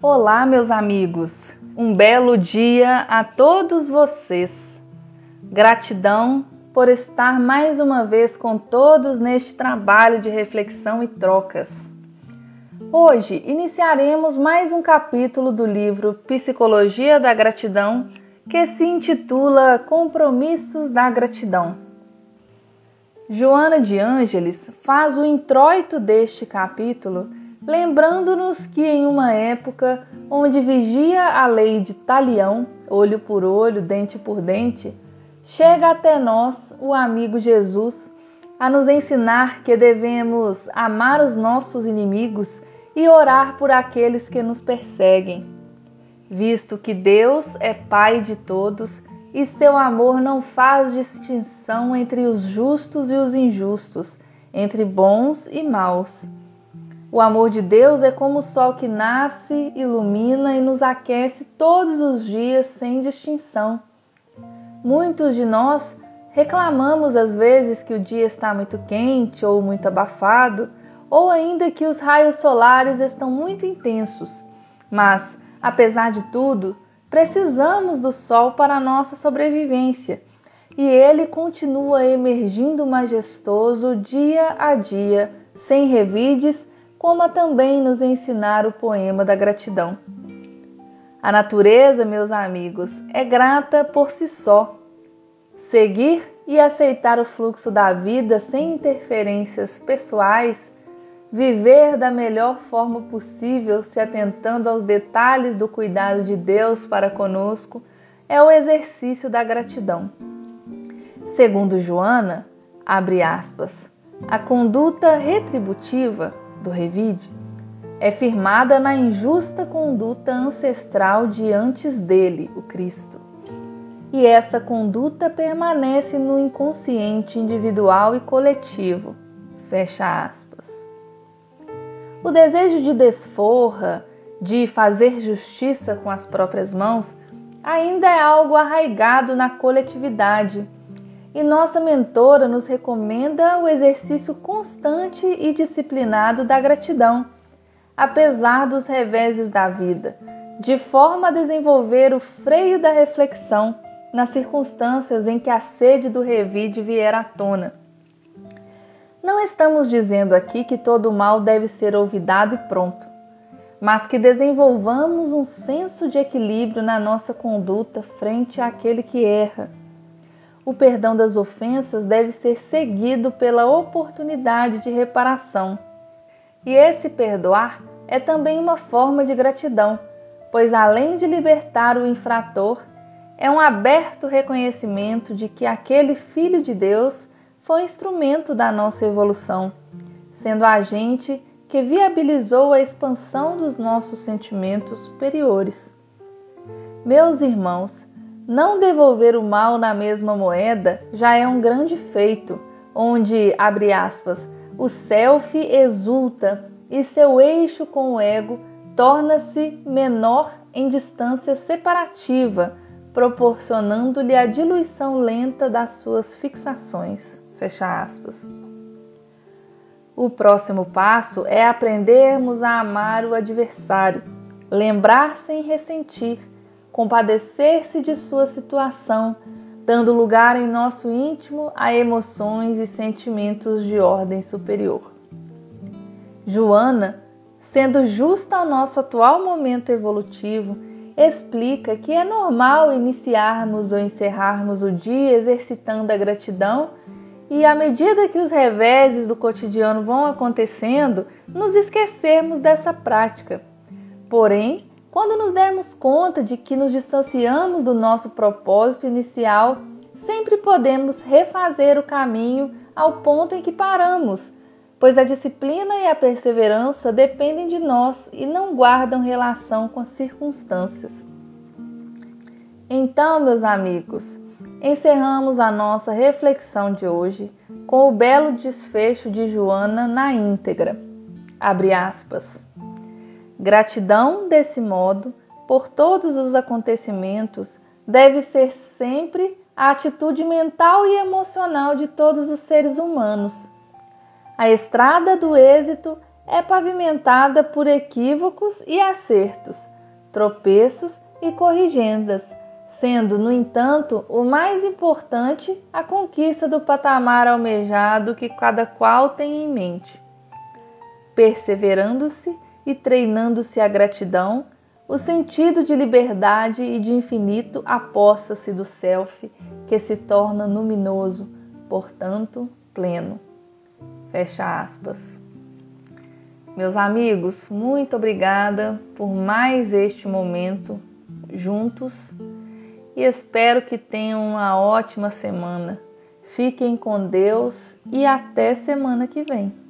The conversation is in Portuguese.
Olá, meus amigos. Um belo dia a todos vocês. Gratidão por estar mais uma vez com todos neste trabalho de reflexão e trocas. Hoje iniciaremos mais um capítulo do livro Psicologia da Gratidão, que se intitula Compromissos da Gratidão. Joana de Ângeles faz o introito deste capítulo lembrando-nos que em uma época onde vigia a lei de talião, olho por olho, dente por dente, chega até nós o amigo Jesus a nos ensinar que devemos amar os nossos inimigos e orar por aqueles que nos perseguem, visto que Deus é Pai de todos e seu amor não faz distinção entre os justos e os injustos, entre bons e maus o amor de Deus é como o sol que nasce, ilumina e nos aquece todos os dias sem distinção. Muitos de nós reclamamos às vezes que o dia está muito quente ou muito abafado, ou ainda que os raios solares estão muito intensos. Mas, apesar de tudo, precisamos do sol para a nossa sobrevivência, e ele continua emergindo majestoso dia a dia, sem revides como a também nos ensinar o poema da gratidão. A natureza, meus amigos, é grata por si só. Seguir e aceitar o fluxo da vida sem interferências pessoais, viver da melhor forma possível, se atentando aos detalhes do cuidado de Deus para conosco, é o exercício da gratidão. Segundo Joana, abre aspas, a conduta retributiva do revide é firmada na injusta conduta ancestral de antes dele, o Cristo. E essa conduta permanece no inconsciente individual e coletivo. Fecha aspas. O desejo de desforra, de fazer justiça com as próprias mãos, ainda é algo arraigado na coletividade e nossa mentora nos recomenda o exercício constante e disciplinado da gratidão, apesar dos reveses da vida, de forma a desenvolver o freio da reflexão nas circunstâncias em que a sede do revide vier à tona. Não estamos dizendo aqui que todo mal deve ser olvidado e pronto, mas que desenvolvamos um senso de equilíbrio na nossa conduta frente àquele que erra o perdão das ofensas deve ser seguido pela oportunidade de reparação. E esse perdoar é também uma forma de gratidão, pois além de libertar o infrator, é um aberto reconhecimento de que aquele Filho de Deus foi instrumento da nossa evolução, sendo agente que viabilizou a expansão dos nossos sentimentos superiores. Meus irmãos, não devolver o mal na mesma moeda já é um grande feito, onde, abre aspas, o self exulta e seu eixo com o ego torna-se menor em distância separativa, proporcionando-lhe a diluição lenta das suas fixações. Fecha aspas. O próximo passo é aprendermos a amar o adversário, lembrar sem ressentir, compadecer-se de sua situação, dando lugar em nosso íntimo a emoções e sentimentos de ordem superior. Joana, sendo justa ao nosso atual momento evolutivo, explica que é normal iniciarmos ou encerrarmos o dia exercitando a gratidão e, à medida que os reveses do cotidiano vão acontecendo, nos esquecermos dessa prática. Porém, quando nos dermos conta de que nos distanciamos do nosso propósito inicial, sempre podemos refazer o caminho ao ponto em que paramos, pois a disciplina e a perseverança dependem de nós e não guardam relação com as circunstâncias. Então, meus amigos, encerramos a nossa reflexão de hoje com o belo desfecho de Joana na íntegra. Abre aspas. Gratidão, desse modo, por todos os acontecimentos deve ser sempre a atitude mental e emocional de todos os seres humanos. A estrada do êxito é pavimentada por equívocos e acertos, tropeços e corrigendas, sendo, no entanto, o mais importante a conquista do patamar almejado que cada qual tem em mente. Perseverando-se e treinando-se a gratidão, o sentido de liberdade e de infinito aposta-se do self, que se torna luminoso, portanto, pleno. Fecha aspas. Meus amigos, muito obrigada por mais este momento juntos e espero que tenham uma ótima semana. Fiquem com Deus e até semana que vem.